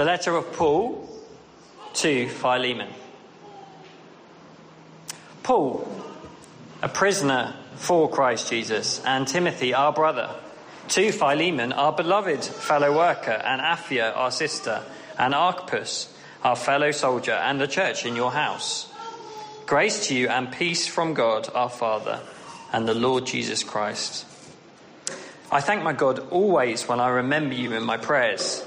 The letter of Paul to Philemon. Paul, a prisoner for Christ Jesus, and Timothy, our brother, to Philemon, our beloved fellow worker, and Apphia, our sister, and Archippus, our fellow soldier, and the church in your house. Grace to you and peace from God our Father and the Lord Jesus Christ. I thank my God always when I remember you in my prayers,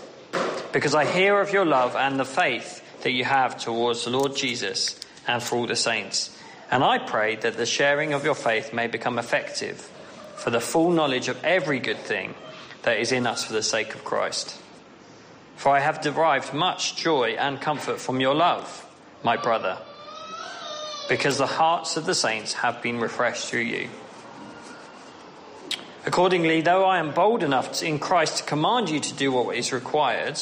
because I hear of your love and the faith that you have towards the Lord Jesus and for all the saints. And I pray that the sharing of your faith may become effective for the full knowledge of every good thing that is in us for the sake of Christ. For I have derived much joy and comfort from your love, my brother, because the hearts of the saints have been refreshed through you. Accordingly, though I am bold enough in Christ to command you to do what is required,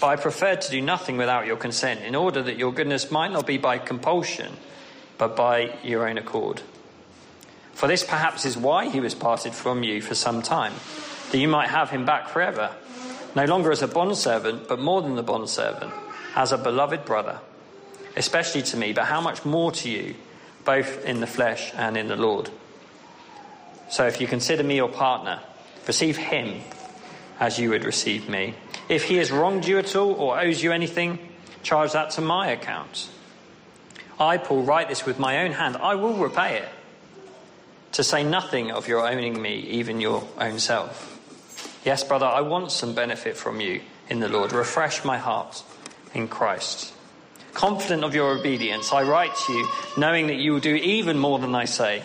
But I preferred to do nothing without your consent in order that your goodness might not be by compulsion, but by your own accord. For this perhaps is why he was parted from you for some time, that you might have him back forever, no longer as a bondservant, but more than a bondservant, as a beloved brother, especially to me, but how much more to you, both in the flesh and in the Lord. So if you consider me your partner, receive him as you would receive me. If he has wronged you at all or owes you anything, charge that to my account. I, Paul, write this with my own hand. I will repay it. To say nothing of your owning me, even your own self. Yes, brother, I want some benefit from you in the Lord. Refresh my heart in Christ. Confident of your obedience, I write to you, knowing that you will do even more than I say.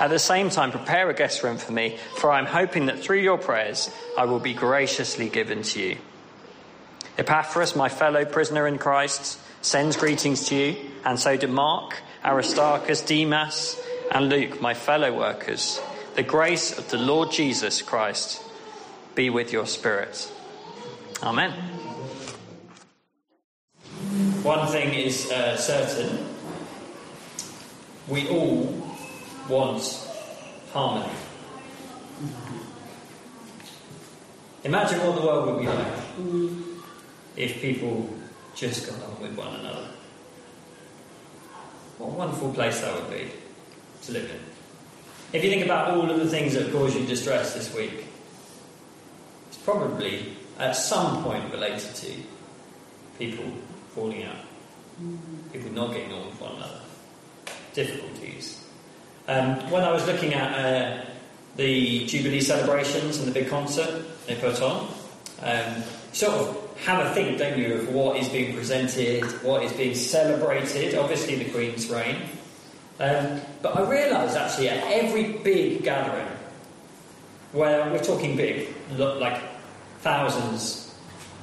At the same time, prepare a guest room for me, for I am hoping that through your prayers I will be graciously given to you. Epaphras, my fellow prisoner in Christ, sends greetings to you, and so do Mark, Aristarchus, Demas, and Luke, my fellow workers. The grace of the Lord Jesus Christ be with your spirit. Amen. One thing is uh, certain we all want harmony. Imagine what the world would be like if people just got on with one another. What a wonderful place that would be to live in. If you think about all of the things that cause you distress this week, it's probably at some point related to people falling out, people not getting on with one another, difficulties. Um, when I was looking at uh, the Jubilee celebrations and the big concert they put on, um, sort of have a think, don't you, of what is being presented, what is being celebrated, obviously the Queen's reign. Um, but I realised actually at every big gathering, where we're talking big, like thousands,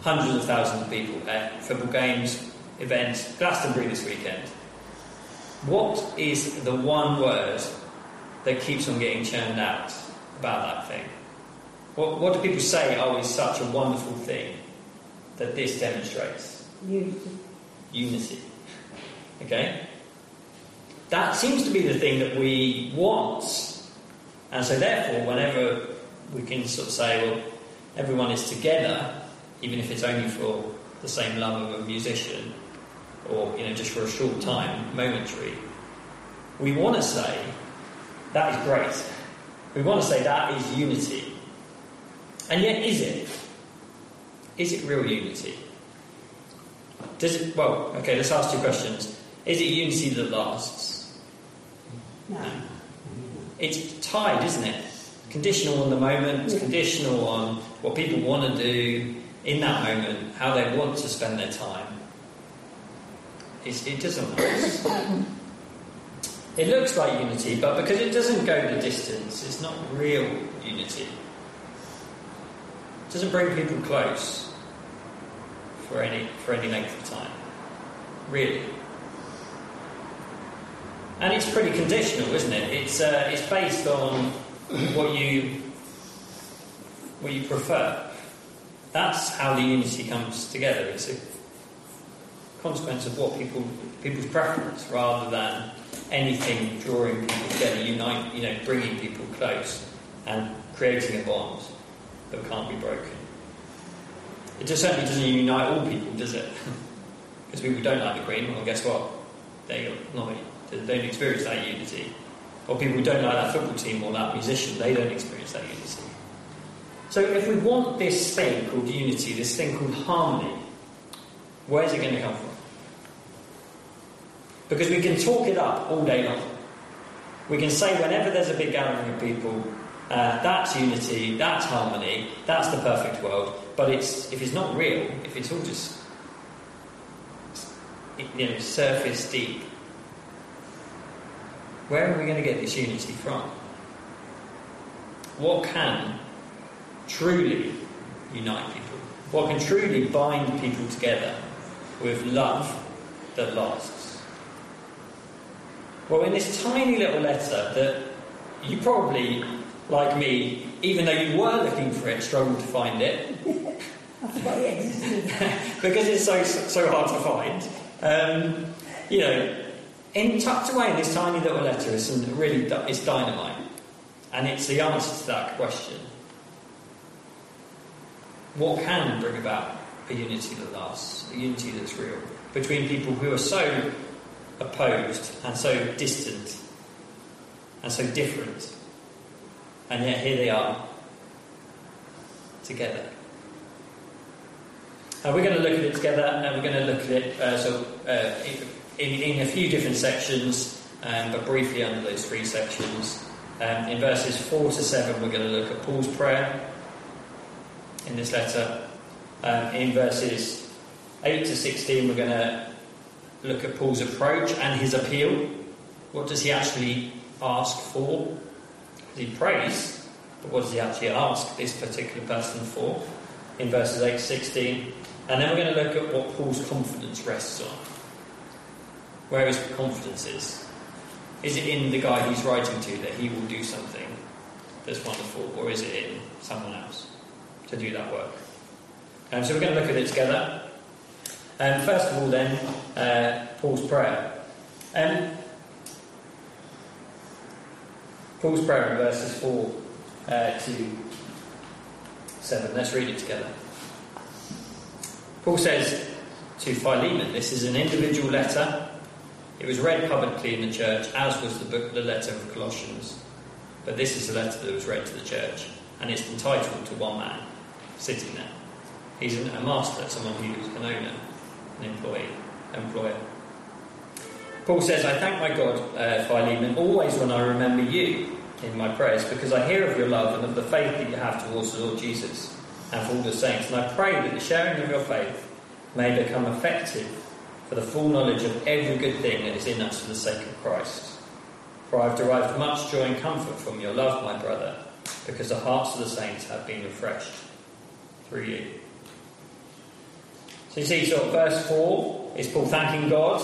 hundreds of thousands of people at football games, events, Glastonbury this weekend, what is the one word that keeps on getting churned out about that thing? What, what do people say, oh, is such a wonderful thing that this demonstrates? Unity. Unity. Okay? That seems to be the thing that we want. And so, therefore, whenever we can sort of say, well, everyone is together, even if it's only for the same love of a musician, or you know, just for a short time, momentary, we want to say that is great. We want to say that is unity. And yet, is it? Is it real unity? Does it? Well, okay. Let's ask two questions. Is it unity that lasts? No. It's tied, isn't it? Conditional on the moment. It's conditional on what people want to do in that moment, how they want to spend their time. It's, it doesn't last. It looks like unity, but because it doesn't go the distance, it's not real unity. It doesn't bring people close. for any, for any length of time. Really. And it's pretty conditional, isn't it? It's, uh, it's based on what you, what you prefer. That's how the unity comes together. It's a consequence of what people people's preference rather than anything drawing people together, unite, you know, bringing people close and creating a bond that can't be broken. It just certainly doesn't unite all people, does it? because people don't like the Queen, well, guess what? They not they don't experience that unity. Or people who don't like that football team or that musician, they don't experience that unity. So if we want this thing called unity, this thing called harmony, where's it going to come from? Because we can talk it up all day long. We can say whenever there's a big gathering of people, uh, that's unity, that's harmony, that's the perfect world. But it's if it's not real, if it's all just you know surface deep, where are we going to get this unity from? What can truly unite people? What can truly bind people together with love that lasts? Well, in this tiny little letter that you probably, like me, even though you were looking for it, struggled to find it. because it's so so hard to find. Um, you know, in, tucked away in this tiny little letter is some really it's dynamite, and it's the answer to that question. What can bring about a unity that lasts, a unity that's real, between people who are so opposed and so distant and so different, and yet here they are together. Uh, we're going to look at it together, and we're going to look at it uh, so uh, in, in, a few different sections, um, but briefly under those three sections. Um, in verses four to seven, we're going to look at Paul's prayer in this letter. Um, in verses 8 to 16, we're going to look at Paul's approach and his appeal. What does he actually ask for? He prays, but what does he actually ask this particular person for? In verses 8 to 16. And then we're going to look at what Paul's confidence rests on. Where his confidence is. Is it in the guy he's writing to that he will do something that's wonderful, or is it in someone else? to do that work. Um, so we're going to look at it together. Um, first of all, then, uh, Paul's prayer. Um, Paul's prayer in verses 4 uh, to 7. Let's read it together. Paul says to Philemon, this is an individual letter. It was read publicly in the church, as was the book, the letter of Colossians. But this is a letter that was read to the church, and it's entitled to one man sitting there. He's a master, someone who's an owner, an employee, employer. Paul says, I thank my God, uh, Philemon, always when I remember you in my prayers, because I hear of your love and of the faith that you have towards the Lord Jesus and for all the saints. And I pray that the sharing of your faith may become effective for the full knowledge of every good thing that is in us for the sake of Christ. For I have derived much joy and comfort from your love, my brother, because the hearts of the saints have been refreshed through you. So you see, of verse 4 is Paul thanking God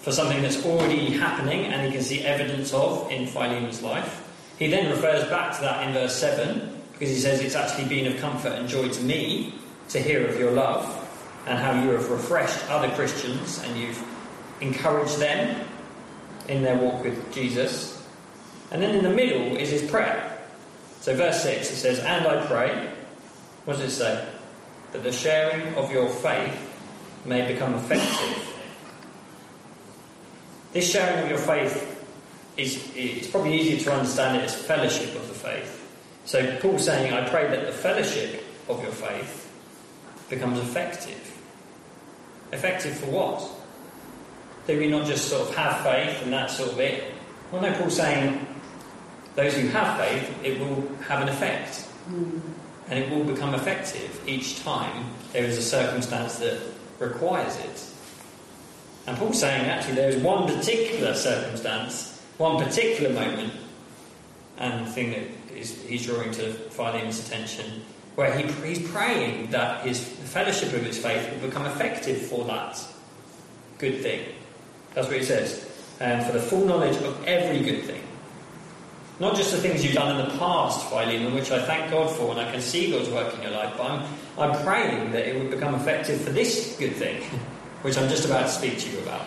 for something that's already happening and he can see evidence of in Philemon's life. He then refers back to that in verse 7 because he says it's actually been of comfort and joy to me to hear of your love and how you have refreshed other Christians and you've encouraged them in their walk with Jesus. And then in the middle is his prayer. So, verse 6 it says, And I pray what does it say? That the sharing of your faith may become effective. This sharing of your faith is it's probably easier to understand it as fellowship of the faith. So Paul's saying, I pray that the fellowship of your faith becomes effective. Effective for what? Do we not just sort of have faith and that's sort of it? Well, no, Paul's saying those who have faith, it will have an effect. Mm and it will become effective each time there is a circumstance that requires it. And Paul's saying actually there is one particular circumstance, one particular moment, and the thing that is, he's drawing to Philemon's attention where he, he's praying that his fellowship of his faith will become effective for that good thing. That's what he says. Um, for the full knowledge of every good thing. Not just the things you've done in the past, Philemon, which I thank God for and I can see God's work in your life, but I'm, I'm praying that it would become effective for this good thing, which I'm just about to speak to you about.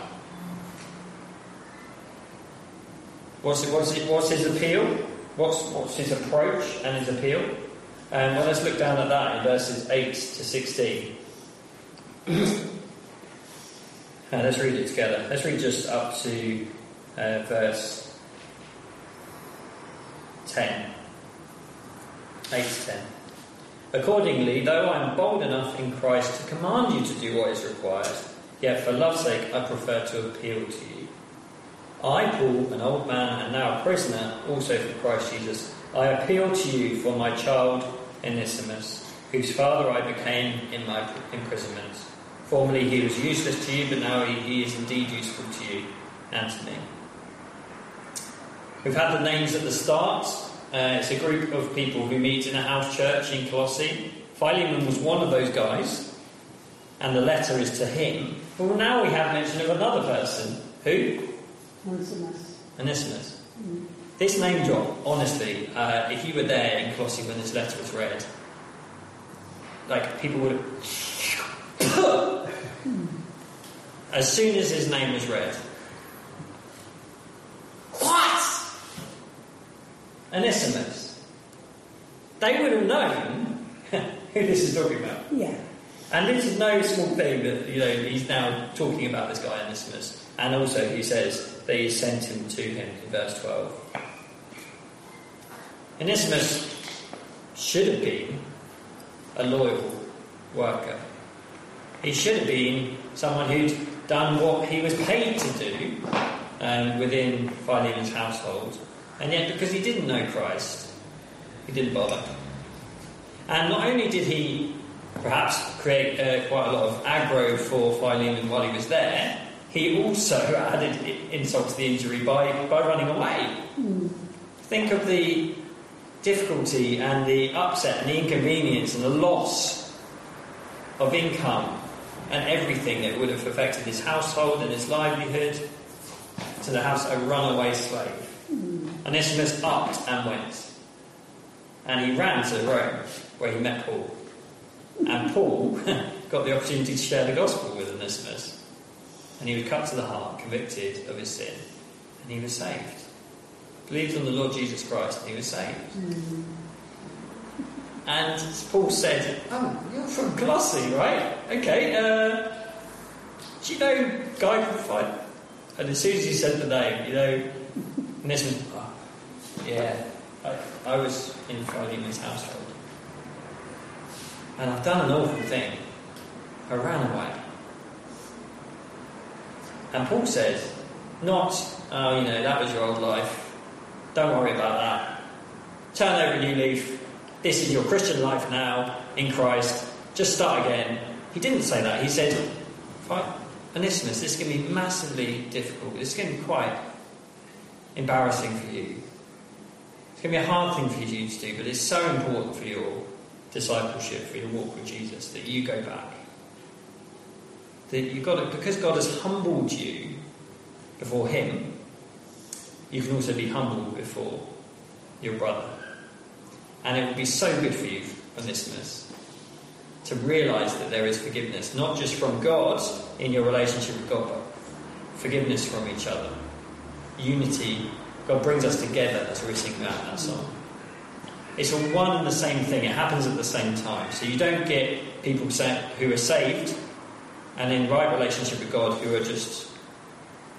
What's, it, what's, it, what's his appeal? What's, what's his approach and his appeal? Um, well, let's look down at that in verses 8 to 16. Uh, let's read it together. Let's read just up to uh, verse 10. 8 to 10. Accordingly, though I am bold enough in Christ to command you to do what is required, yet for love's sake I prefer to appeal to you. I, Paul, an old man and now a prisoner, also for Christ Jesus, I appeal to you for my child Onesimus, whose father I became in my imprisonment. Formerly he was useless to you, but now he, he is indeed useful to you and to me. We've had the names at the start. Uh, it's a group of people who meet in a house church in Colossae. Philemon was one of those guys, and the letter is to him. Well, now we have mention of another person. Who? Onesimus. Onesimus. Mm. This name drop, honestly, uh, if you were there in Colossae when this letter was read, like people would have. as soon as his name was read. What? Onesimus. They would have known who this is talking about. Yeah. And this is no small thing that, you know, he's now talking about this guy Onesimus. And also he says that he sent him to him in verse 12. Onesimus should have been a loyal worker. He should have been someone who'd done what he was paid to do um, within Philemon's household. And yet, because he didn't know Christ, he didn't bother. And not only did he perhaps create uh, quite a lot of aggro for Philemon while he was there, he also added insult to the injury by, by running away. Mm. Think of the difficulty and the upset and the inconvenience and the loss of income and everything that would have affected his household and his livelihood to the house a runaway slave. Onesimus upped and went. And he ran to Rome, where he met Paul. And Paul got the opportunity to share the gospel with Onesimus. And he was cut to the heart, convicted of his sin, and he was saved. Believed on the Lord Jesus Christ, and he was saved. Mm. And Paul said, Oh, you're from Colossae, right? Okay, uh, do you know Guy Provide? And as soon as he said the name, you know, and this was, oh, yeah, I, I was in Philemon's household. And I've done an awful thing. I ran away. And Paul said, not, oh, you know, that was your old life. Don't worry about that. Turn over a new leaf this is your Christian life now in Christ. Just start again. He didn't say that. He said, Onesimus, this is going to be massively difficult. This is going to be quite embarrassing for you. It's going to be a hard thing for you to do, but it's so important for your discipleship, for your walk with Jesus, that you go back. That you've got to, because God has humbled you before Him, you can also be humbled before your brother. And it will be so good for you, Onesimus, to realize that there is forgiveness, not just from God in your relationship with God, but forgiveness from each other. Unity. God brings us together as we sing that, that song. It's all one and the same thing. It happens at the same time. So you don't get people who are saved and in right relationship with God who are just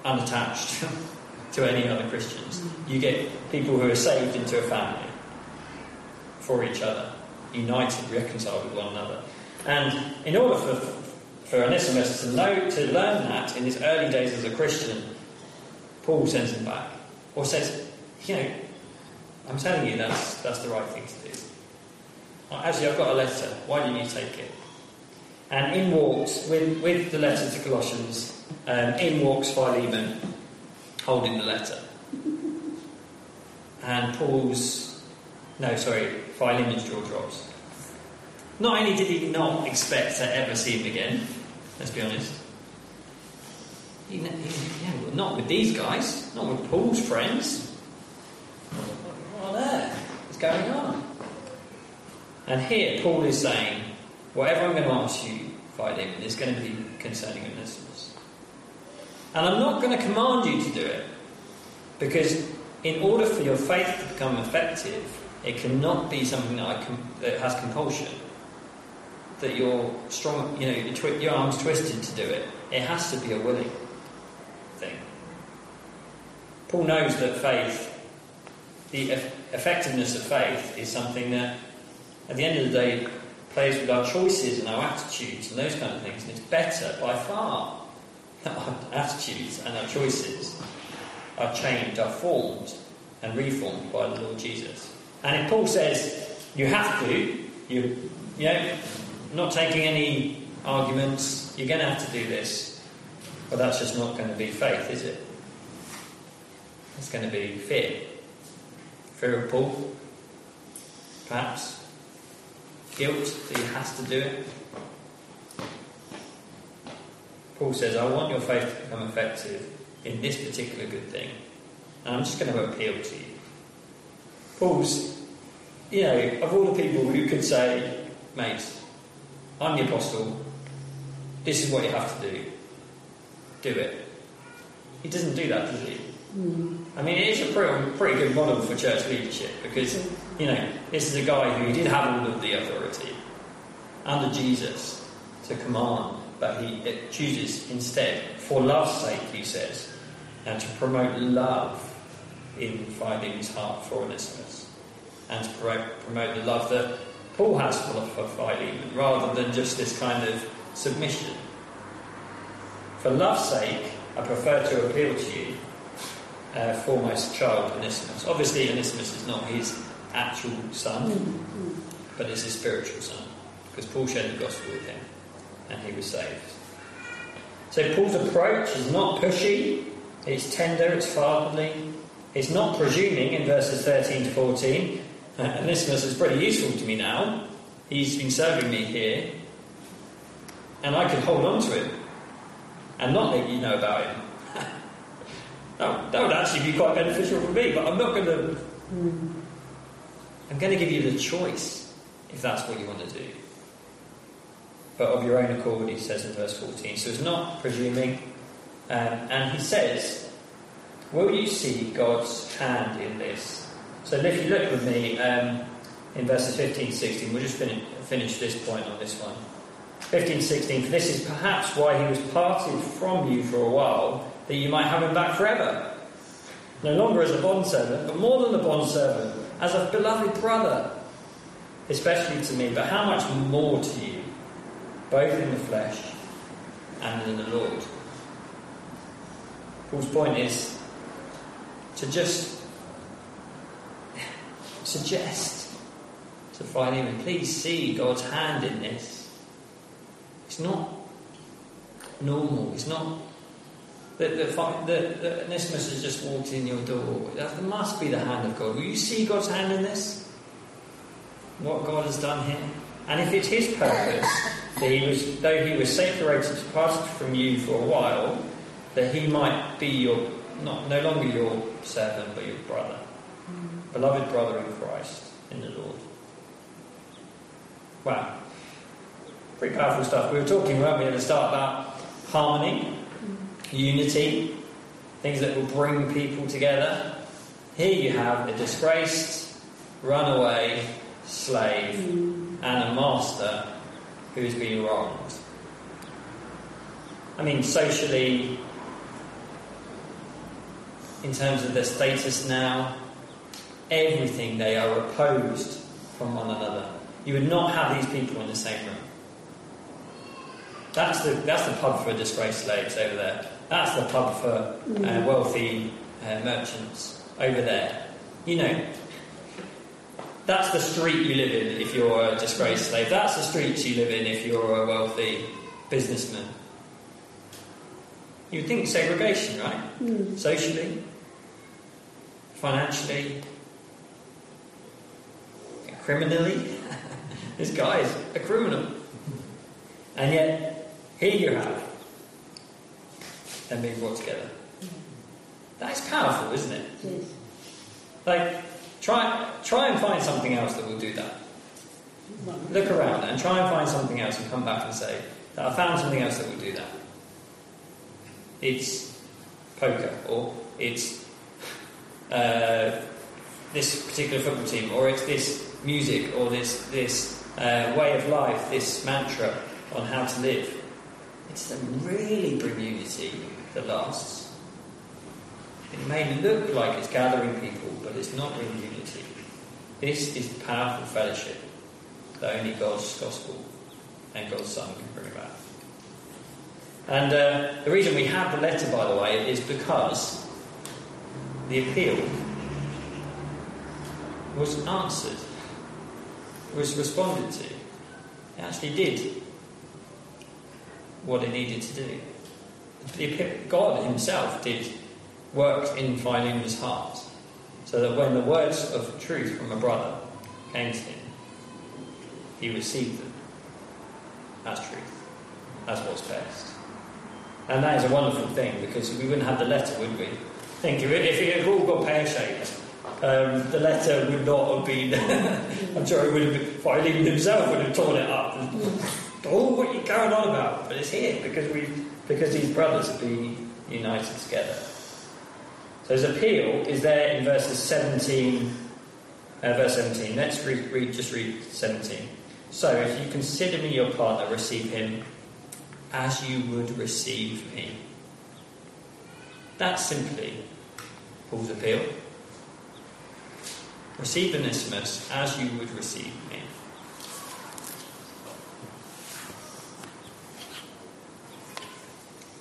unattached to any other Christians. You get people who are saved into a family for each other, united, reconciled with one another. And in order for, for Onesimus to know to learn that in his early days as a Christian, Paul sends him back. Or says, you know, I'm telling you that's that's the right thing to do. Actually, I've got a letter. Why don't you take it? And in walks, with, with the letter to Colossians, um, in walks Philemon holding the letter. And Paul's, no, sorry, Philemon's jaw drops. Not only did he not expect to ever see him again, let's be honest, yeah, not with these guys, not with Paul's friends. What on earth is going on? And here Paul is saying, whatever I'm going to ask you, Philemon, is going to be concerning Onesimus. And I'm not going to command you to do it, because in order for your faith to become effective, it cannot be something that, com- that has compulsion. That you're strong, you know, your arm's twisted to do it. It has to be a willing thing. Paul knows that faith, the effectiveness of faith, is something that, at the end of the day, plays with our choices and our attitudes and those kind of things. And it's better by far that our attitudes and our choices are changed, are formed and reformed by the Lord Jesus. And if Paul says you have to, you, you know, not taking any arguments, you're going to have to do this, well, that's just not going to be faith, is it? It's going to be fear. Fear of Paul, perhaps. Guilt that he has to do it. Paul says, I want your faith to become effective in this particular good thing. And I'm just going to appeal to you. Paul's, you know, of all the people who could say, mate, I'm the apostle, this is what you have to do, do it. He doesn't do that, does he? Mm. I mean, it is a pretty, pretty good model for church leadership because, you know, this is a guy who did have all of the authority under Jesus to command, but he chooses instead, for love's sake, he says, and to promote love in Philemon's heart for Onesimus, and to promote, promote the love that Paul has for, for Philemon, rather than just this kind of submission. For love's sake, I prefer to appeal to you, uh, foremost child Onesimus. Obviously, Onesimus is not his actual son, mm-hmm. but is his spiritual son, because Paul shared the gospel with him, and he was saved. So Paul's approach is not pushy, it's tender, it's fatherly, it's not presuming in verses 13 to 14. Uh, Onesimus is pretty useful to me now. He's been serving me here, and I can hold on to him and not let you know about him. that, that would actually be quite beneficial for me, but I'm not going to. I'm going to give you the choice if that's what you want to do. But of your own accord, he says in verse 14. So it's not presuming. Um, and he says, Will you see God's hand in this? So if you look with me um, in verses 15 16, we'll just finish, finish this point on this one. 15 16, for this is perhaps why he was parted from you for a while, that you might have him back forever. No longer as a bondservant, but more than a bondservant, as a beloved brother, especially to me, but how much more to you, both in the flesh and in the Lord. Paul's point is to just suggest to Philemon, please see God's hand in this. It's not normal. It's not that, that, that Onesimus has just walked in your door. That must be the hand of God. Will you see God's hand in this? What God has done here? And if it's His purpose that He was, though He was separated, departed from you for a while, that He might be your not no longer your servant, but your brother. Mm. Beloved brother in Christ, in the Lord. Wow. Pretty powerful stuff. We were talking, weren't we, at the start about harmony, unity, things that will bring people together. Here you have a disgraced, runaway slave mm. and a master who's been wronged. I mean, socially, in terms of their status now, everything they are opposed from one another. You would not have these people in the same room. That's the, that's the pub for disgraced slaves over there. That's the pub for uh, mm. wealthy uh, merchants over there. You know, that's the street you live in if you're a disgraced slave. That's the streets you live in if you're a wealthy businessman. You'd think segregation, right? Mm. Socially financially, criminally. this guy is a criminal. And yet, here you have them being brought together. That is powerful, isn't it? Yes. Like, try, try and find something else that will do that. Look around and try and find something else and come back and say, that I found something else that will do that. It's poker, or it's uh, this particular football team, or it's this music, or this, this uh, way of life, this mantra on how to live. It doesn't really bring unity that lasts. It may look like it's gathering people, but it's not really unity. This is powerful fellowship that only God's gospel and God's Son can bring about. And uh, the reason we have the letter, by the way, is because the appeal was answered, was responded to. It actually did what it needed to do. God Himself did work in Philemon's heart, so that when the words of truth from a brother came to him, he received them as truth, as what's best. And that is a wonderful thing because we wouldn't have the letter, would we? Thank you. if it had all got pear shaped, um, the letter would not have been. I'm sure it would have been. Philemon himself would have torn it up. oh, what you going on about? But it's here because we because these brothers have been united together. So his appeal is there in verses 17, uh, verse 17. Let's read, read, just read 17. So if you consider me your partner, receive him as you would receive me. That's simply Paul's appeal. Receive Onesimus as you would receive me.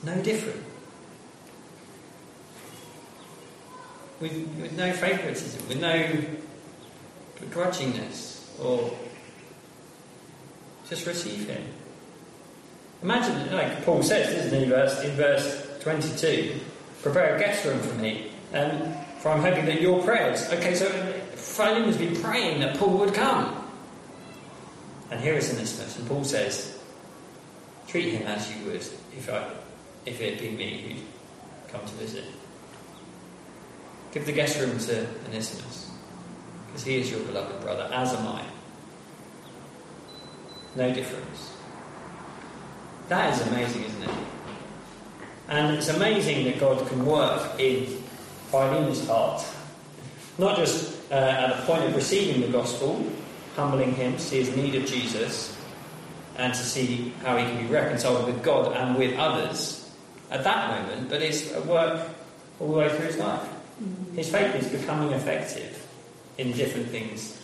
No different. With, with no favouritism, with no begrudgingness, or just receive him. Imagine, like Paul says, isn't he, verse, in verse 22, prepare a guest room for me, um, for I'm hoping that your prayers. Okay, so Philemon has been praying that Paul would come. And here is Onesimus, and Paul says, treat him as you would if, I, if it had been me who'd come to visit. Give the guest room to Onesimus, because he is your beloved brother, as am I. No difference. That is amazing, isn't it? And it's amazing that God can work in Philemon's heart. Not just uh, at the point of receiving the gospel, humbling him, to see his need of Jesus, and to see how he can be reconciled with God and with others at that moment, but it's a work all the way through his life. His faith is becoming effective in different things,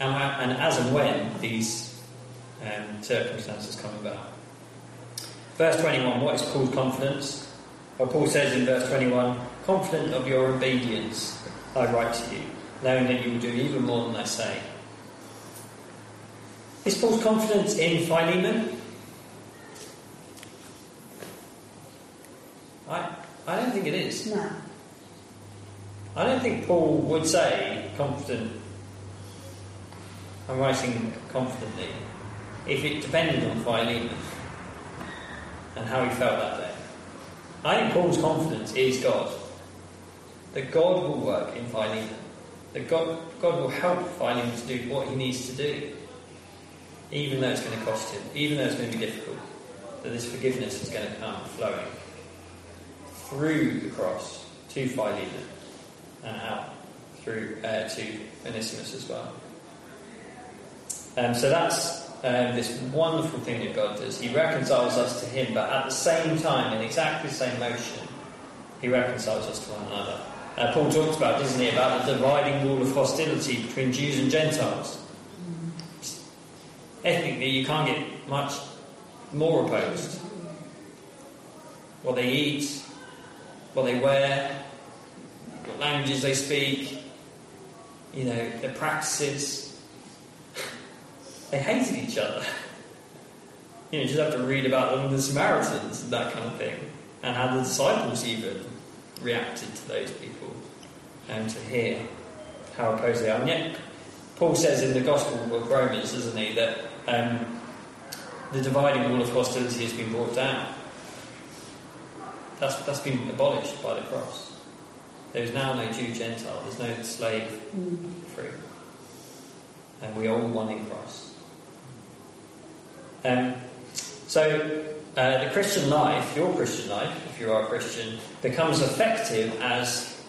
and, and as and when these um, circumstances come about. Verse 21, what is Paul's confidence? Well, Paul says in verse 21, confident of your obedience, I write to you, knowing that you will do even more than I say. Is Paul's confidence in Philemon? I, I don't think it is. No. I don't think Paul would say confident. I'm writing confidently if it depended on Philemon and how he felt that day. I think Paul's confidence is God. That God will work in Philemon. That God, God will help Philemon to do what he needs to do. Even though it's going to cost him, even though it's going to be difficult. That this forgiveness is going to come flowing through the cross to Philemon and out through uh, to Onesimus as well. Um, so that's um, this wonderful thing that God does. He reconciles us to Him, but at the same time, in exactly the same motion, He reconciles us to one another. Uh, Paul talks about, doesn't he, about the dividing wall of hostility between Jews and Gentiles. Ethnically, you can't get much more opposed. What they eat, what they wear, what languages they speak, you know, their practices. they hated each other. You know, you just have to read about them, the Samaritans and that kind of thing, and how the disciples even reacted to those people, and to hear how opposed they are. And yet, Paul says in the Gospel of Romans, doesn't he, that um, the dividing wall of hostility has been brought down. That's, that's been abolished by the cross. There is now no Jew, Gentile, there's no slave, free. And we are all one in Christ. Um, so, uh, the Christian life, your Christian life, if you are a Christian, becomes effective as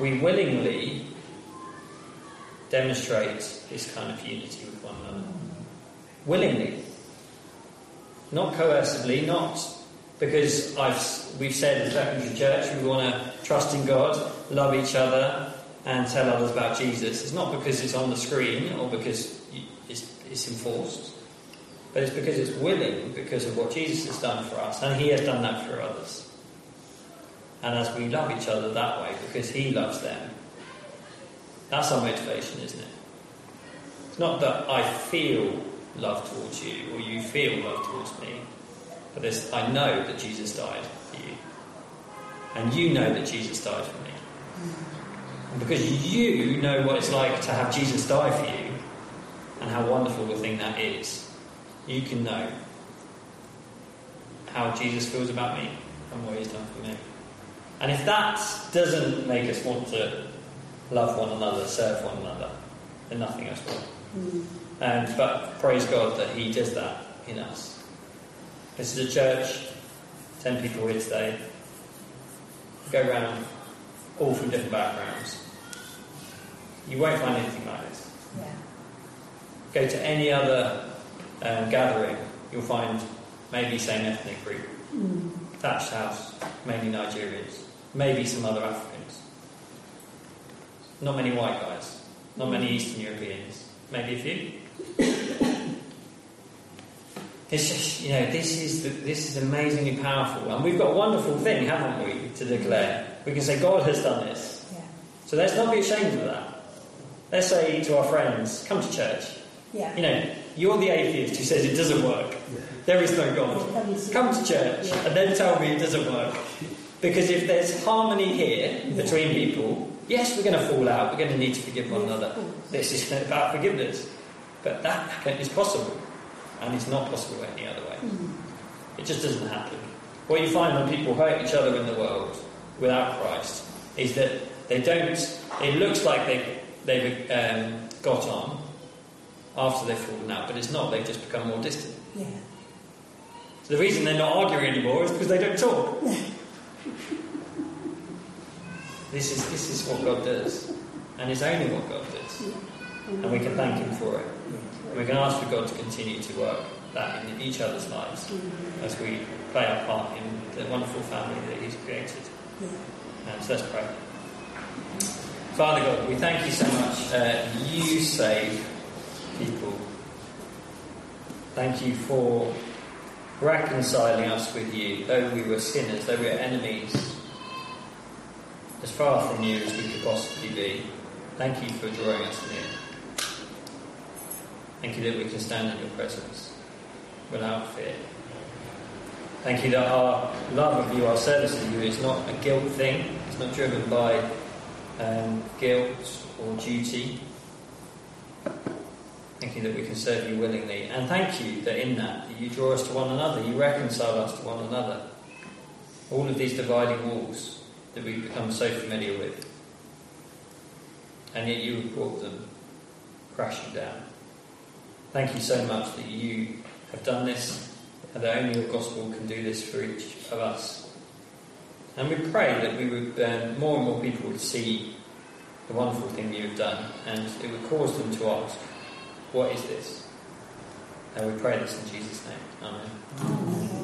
we willingly demonstrate this kind of unity with one another. Willingly. Not coercively, not because I've, we've said as Secondary Church we want to trust in God, love each other, and tell others about Jesus. It's not because it's on the screen or because it's, it's enforced, but it's because it's willing because of what Jesus has done for us, and He has done that for others. And as we love each other that way, because He loves them, that's our motivation, isn't it? It's not that I feel love towards you or you feel love towards me, but this, I know that Jesus died for you. And you know that Jesus died for me. And because you know what it's like to have Jesus die for you and how wonderful a thing that is, you can know how Jesus feels about me and what he's done for me. And if that doesn't make us want to love one another, serve one another, then nothing else will. Mm. And, but praise God that He does that in us. This is a church, 10 people here today, go around all from different backgrounds. You won't find anything like this. Yeah. Go to any other um, gathering, you'll find maybe same ethnic group, mm. thatched house, mainly Nigerians, maybe some other Africans. Not many white guys, not many Eastern Europeans, maybe a few. It's just, you know, this is, the, this is amazingly powerful. And we've got a wonderful thing, haven't we, to declare. We can say, God has done this. Yeah. So let's not be ashamed of that. Let's say to our friends, come to church. Yeah. You know, you're the atheist who says it doesn't work. Yeah. There is no God. Come to church yeah. and then tell me it doesn't work. Because if there's harmony here between people, yes, we're going to fall out. We're going to need to forgive one another. This is about forgiveness. But that is possible and it's not possible any other way. Mm. It just doesn't happen. What you find when people hurt each other in the world without Christ is that they don't. It looks like they they've um, got on after they've fallen out, but it's not. They've just become more distant. Yeah. So the reason they're not arguing anymore is because they don't talk. this is this is what God does, and it's only what God does, and we can thank Him for it. And we can ask for God to continue to work that in each other's lives mm-hmm. as we play our part in the wonderful family that He's created. Yeah. Um, so let's pray. Father God, we thank you so much. Uh, you save people. Thank you for reconciling us with you, though we were sinners, though we were enemies, as far from you as we could possibly be. Thank you for drawing us near. Thank you that we can stand in your presence without fear. Thank you that our love of you, our service to you, is not a guilt thing. It's not driven by um, guilt or duty. Thank you that we can serve you willingly. And thank you that in that, that you draw us to one another, you reconcile us to one another. All of these dividing walls that we've become so familiar with. And yet you have brought them crashing down. Thank you so much that you have done this and that only your gospel can do this for each of us. And we pray that we would, um, more and more people would see the wonderful thing you have done and it would cause them to ask, what is this? And we pray this in Jesus' name. Amen. Amen.